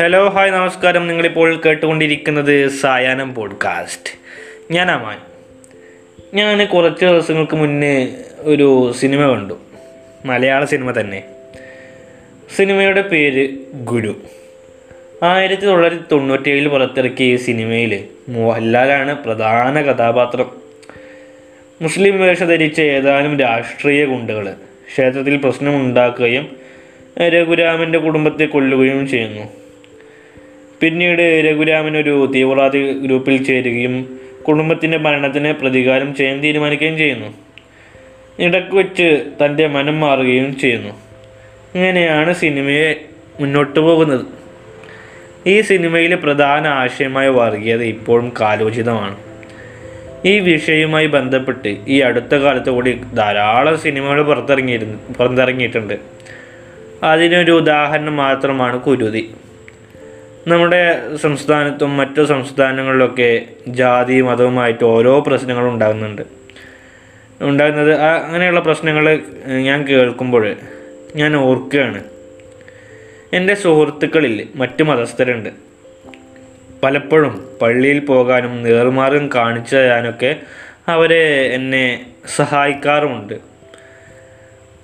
Hello hi നമസ്കാരം. നിങ്ങളിപ്പോൾ കേട്ടുകൊണ്ടിരിക്കുന്നത് സായാഹ്നം പോഡ്കാസ്റ്റ് ഞാൻ അമാൻ. ഞാൻ കുറച്ച് ദിവസങ്ങൾക്ക് മുന്നേ ഒരു സിനിമ കണ്ടു. മലയാള സിനിമ തന്നെ. സിനിമയുടെ പേര് ഗുരു. ആയിരത്തി തൊള്ളായിരത്തി തൊണ്ണൂറ്റേഴിൽ പുറത്തിറക്കിയ ഈ സിനിമയിൽ മോഹൻലാലാണ് പ്രധാന കഥാപാത്രം. മുസ്ലിം വേഷ ധരിച്ച ഏതാനും രാഷ്ട്രീയ ഗുണ്ടകൾ ക്ഷേത്രത്തിൽ പ്രശ്നമുണ്ടാക്കുകയും രഘുരാമന്റെ കുടുംബത്തെ കൊല്ലുകയും ചെയ്യുന്നു. പിന്നീട് രഘുരാമൻ ഒരു തീവ്രവാദി ഗ്രൂപ്പിൽ ചേരുകയും കുടുംബത്തിന്റെ മരണത്തിന് പ്രതികാരം ചെയ്യാൻ തീരുമാനിക്കുകയും ചെയ്യുന്നു. ഇടയ്ക്ക് വെച്ച് തന്റെ മനം മാറുകയും ചെയ്യുന്നു. ഇങ്ങനെയാണ് സിനിമയെ മുന്നോട്ട് പോകുന്നത്. ഈ സിനിമയിലെ പ്രധാന ആശയമായ വർഗീയത ഇപ്പോഴും കാലോചിതമാണ്. ഈ വിഷയവുമായി ബന്ധപ്പെട്ട് ഈ അടുത്ത കാലത്ത് കൂടി ധാരാളം സിനിമകൾ പുറത്തിറങ്ങിയിരുന്നു പുറത്തിറങ്ങിയിട്ടുണ്ട്. അതിനൊരു ഉദാഹരണം മാത്രമാണ് കുരുതി. നമ്മുടെ സംസ്ഥാനത്തും മറ്റു സംസ്ഥാനങ്ങളിലൊക്കെ ജാതി മതവുമായിട്ട് ഓരോ പ്രശ്നങ്ങളും ഉണ്ടാകുന്നുണ്ട്. ഉണ്ടാകുന്നത് അങ്ങനെയുള്ള പ്രശ്നങ്ങൾ ഞാൻ കേൾക്കുമ്പോൾ ഞാൻ ഓർക്കുകയാണ്. എന്റെ സുഹൃത്തുക്കളിൽ മറ്റു മതസ്ഥരുണ്ട്. പലപ്പോഴും പള്ളിയിൽ പോകാനും നേർമാർഗം കാണിച്ചു തരാനൊക്കെ അവരെ എന്നെ സഹായിക്കാറുമുണ്ട്.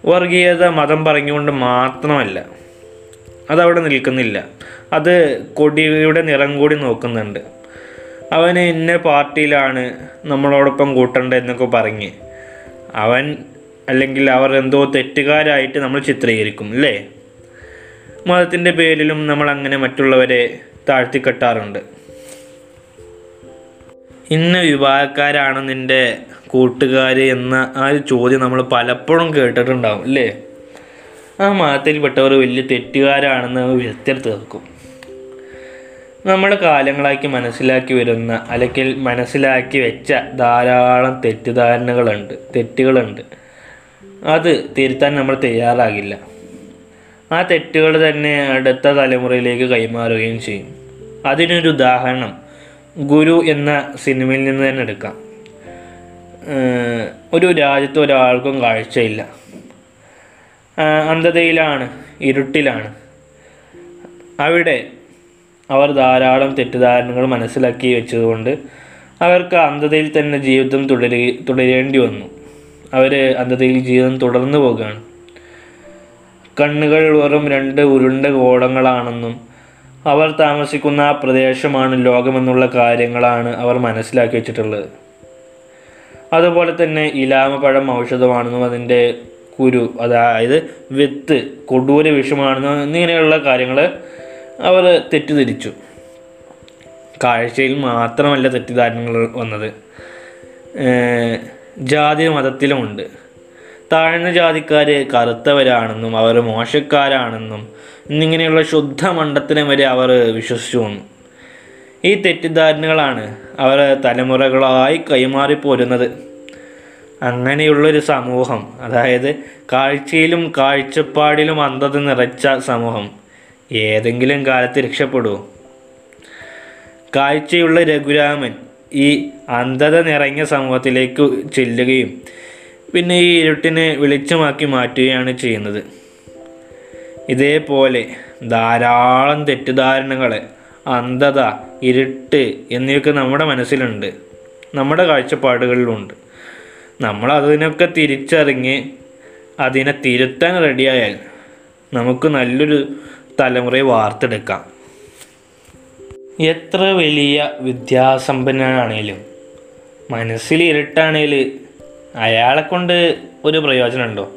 വർഗീയത മതം പറഞ്ഞുകൊണ്ട് മാത്രമല്ല അതവിടെ നിൽക്കുന്നില്ല. അത് കൊടിയുടെ നിറം കൂടി നോക്കുന്നുണ്ട്. അവന് ഇന്ന പാർട്ടിയിലാണ് നമ്മളോടൊപ്പം കൂട്ടേണ്ടത് എന്നൊക്കെ പറഞ്ഞ് അവൻ അല്ലെങ്കിൽ അവർ എന്തോ തെറ്റുകാരായിട്ട് നമ്മൾ ചിത്രീകരിക്കും അല്ലേ? മതത്തിന്റെ പേരിലും നമ്മൾ അങ്ങനെ മറ്റുള്ളവരെ താഴ്ത്തിക്കെട്ടാറുണ്ട്. ഇന്ന വിഭാഗക്കാരാണ് നിന്റെ കൂട്ടുകാർ എന്ന ആ ഒരു ചോദ്യം നമ്മൾ പലപ്പോഴും കേട്ടിട്ടുണ്ടാവും അല്ലേ ആ മതത്തിൽപ്പെട്ടവർ വലിയ തെറ്റുകാരാണെന്ന് വ്യത്യർത്ത് തീർക്കും. നമ്മൾ കാലങ്ങളാക്കി മനസ്സിലാക്കി വരുന്ന അല്ലെങ്കിൽ മനസ്സിലാക്കി വെച്ച ധാരാളം തെറ്റിദ്ധാരണകളുണ്ട് തെറ്റുകളുണ്ട്. അത് തിരുത്താൻ നമ്മൾ തയ്യാറാകില്ല. ആ തെറ്റുകൾ തന്നെ അടുത്ത തലമുറയിലേക്ക് കൈമാറുകയും ചെയ്യും. അതിനൊരു ഉദാഹരണം. ഗുരു എന്ന സിനിമയിൽ നിന്ന് തന്നെ എടുക്കാം. ഒരു രാജ്യത്ത് ഒരാൾക്കും കാഴ്ചയില്ല. അന്ധതയിലാണ് ഇരുട്ടിലാണ്. അവിടെ അവർ ധാരാളം തെറ്റിദ്ധാരണകൾ മനസ്സിലാക്കി വെച്ചതുകൊണ്ട് അവർക്ക് അന്ധതയിൽ തന്നെ ജീവിതം തുടരു തുടരേണ്ടി വന്നു. അവർ അന്ധതയിൽ ജീവിതം തുടർന്നു പോകുകയാണ് കണ്ണുകൾ വെറും രണ്ട് ഉരുണ്ട ഗോളങ്ങളാണെന്നും അവർ താമസിക്കുന്ന പ്രദേശമാണ് ലോകമെന്നുള്ള കാര്യങ്ങളാണ് അവർ മനസ്സിലാക്കി വെച്ചിട്ടുള്ളത്. അതുപോലെ തന്നെ ഇലാമപ്പഴം ഔഷധമാണെന്നും അതിന്റെ കുരു അതായത് വിത്ത് കൊടൂര വിഷമാണെന്നും എന്നിങ്ങനെയുള്ള കാര്യങ്ങൾ അവർ തെറ്റിദ്ധരിച്ചു. കാഴ്ചയിൽ മാത്രമല്ല തെറ്റിദ്ധാരണകൾ വന്നത്. ജാതി മതത്തിലുമുണ്ട് താഴ്ന്ന ജാതിക്കാർ കറുത്തവരാണെന്നും അവർ മോശക്കാരാണെന്നും എന്നിങ്ങനെയുള്ള ശുദ്ധ മണ്ഡത്തിനെ വരെ അവർ വിശ്വസിച്ചു വന്നു. ഈ തെറ്റിദ്ധാരണകളാണ് അവർ തലമുറകളായി കൈമാറിപ്പോരുന്നത് അങ്ങനെയുള്ളൊരു സമൂഹം അതായത് കാഴ്ചയിലും കാഴ്ചപ്പാടിലും അന്ധത നിറച്ച സമൂഹം ഏതെങ്കിലും കാലത്ത് രക്ഷപ്പെടുമോ കാഴ്ചയുള്ള രഘുരാമൻ ഈ അന്ധത നിറഞ്ഞ സമൂഹത്തിലേക്ക് ചെല്ലുകയും പിന്നെ ഈ ഇരുട്ടിനെ വെളിച്ചമാക്കി മാറ്റുകയാണ് ചെയ്യുന്നത്. ഇതേപോലെ ധാരാളം തെറ്റിദ്ധാരണകൾ അന്ധത ഇരുട്ട് എന്നിവയൊക്കെ നമ്മുടെ മനസ്സിലുണ്ട്. നമ്മുടെ കാഴ്ചപ്പാടുകളിലുണ്ട്. നമ്മൾ അതിനൊക്കെ തിരിച്ചറിഞ്ഞ് അതിനെ തിരുത്താൻ റെഡിയായാൽ നമുക്ക് നല്ലൊരു തലമുറയെ വാർത്തെടുക്കാം. എത്ര വലിയ വിദ്യാസമ്പന്നനാണേലും മനസ്സിൽ ഇരുട്ടാണേൽ അയാളെ കൊണ്ട് ഒരു പ്രയോജനമുണ്ടോ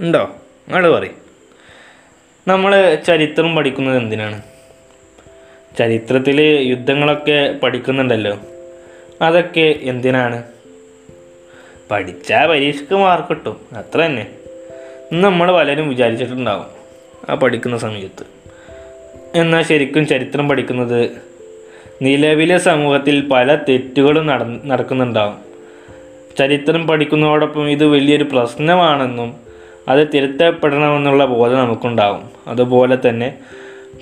ഉണ്ടോ? നിങ്ങൾ പറയും. നമ്മൾ ചരിത്രം പഠിക്കുന്നത് എന്തിനാണ്? ചരിത്രത്തിൽ യുദ്ധങ്ങളൊക്കെ പഠിക്കുന്നുണ്ടല്ലോ. അതൊക്കെ എന്തിനാണ്? പഠിച്ചാൽ പരീക്ഷയ്ക്ക് മാർക്ക് കിട്ടും. അത്ര തന്നെ. ഇന്ന് നമ്മൾ പലരും വിചാരിച്ചിട്ടുണ്ടാവും ആ പഠിക്കുന്ന സമയത്ത്. എന്നാൽ ശരിക്കും ചരിത്രം പഠിക്കുന്നത്? നിലവിലെ സമൂഹത്തിൽ പല തെറ്റുകളും നട നടക്കുന്നുണ്ടാവും. ചരിത്രം പഠിക്കുന്നതോടൊപ്പം ഇത് വലിയൊരു പ്രശ്നമാണെന്നും അത് തിരുത്തപ്പെടണമെന്നുള്ള ബോധം നമുക്കുണ്ടാകും അതുപോലെ തന്നെ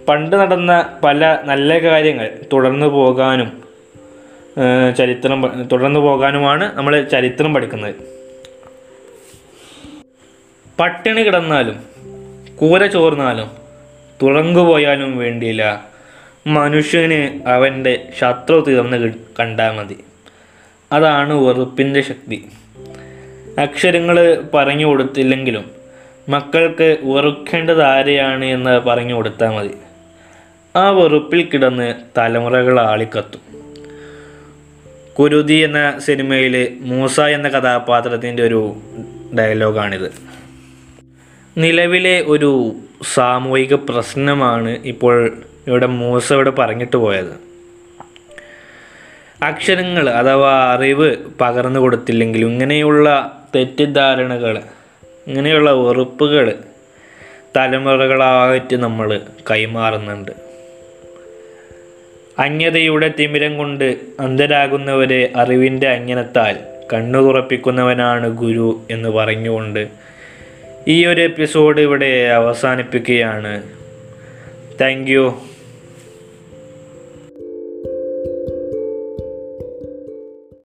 പണ്ട് നടന്ന പല നല്ല കാര്യങ്ങൾ തുടർന്നു പോകാനും ചരിത്രം തുടർന്നു പോകാനുമാണ് നമ്മൾ ചരിത്രം പഠിക്കുന്നത്. പട്ടിണി കിടന്നാലും കൂര ചോർന്നാലും തുറങ്കുപോയാലും വേണ്ടിയില്ല. മനുഷ്യന് അവന്റെ ശത്രു തീർന്ന് കണ്ടാൽ മതി. അതാണ് വെറുപ്പിന്റെ ശക്തി. അക്ഷരങ്ങൾ പറഞ്ഞു കൊടുത്തില്ലെങ്കിലും മക്കൾക്ക് വെറുക്കേണ്ടത് ആരെയാണ് എന്ന് പറഞ്ഞു കൊടുത്താൽ മതി. ആ വെറുപ്പിൽ കിടന്ന് തലമുറകൾ ആളിക്കത്തും. കുരുതി എന്ന സിനിമയിൽ മൂസ എന്ന കഥാപാത്രത്തിന്റെ ഒരു ഡയലോഗാണിത്. നിലവിലെ ഒരു സാമൂഹിക പ്രശ്നമാണ് ഇപ്പോൾ ഇവിടെ മൂസ ഇവിടെ പറഞ്ഞിട്ട് പോയത്. അക്ഷരങ്ങൾ അഥവാ അറിവ് പകർന്നു കൊടുത്തില്ലെങ്കിലും ഇങ്ങനെയുള്ള തെറ്റിദ്ധാരണകൾ ഇങ്ങനെയുള്ള വെറുപ്പുകൾ തലമുറകളായിട്ട് നമ്മൾ കൈമാറുന്നുണ്ട്. അന്യതയുടെ തിമിരം കൊണ്ട് അന്ധരാകുന്നവരെ അറിവിന്റെ അങ്ങനത്താൽ കണ്ണു തുറപ്പിക്കുന്നവനാണ് ഗുരു എന്ന് പറഞ്ഞുകൊണ്ട് ഈ ഒരു എപ്പിസോഡ് ഇവിടെ അവസാനിപ്പിക്കുകയാണ്. താങ്ക്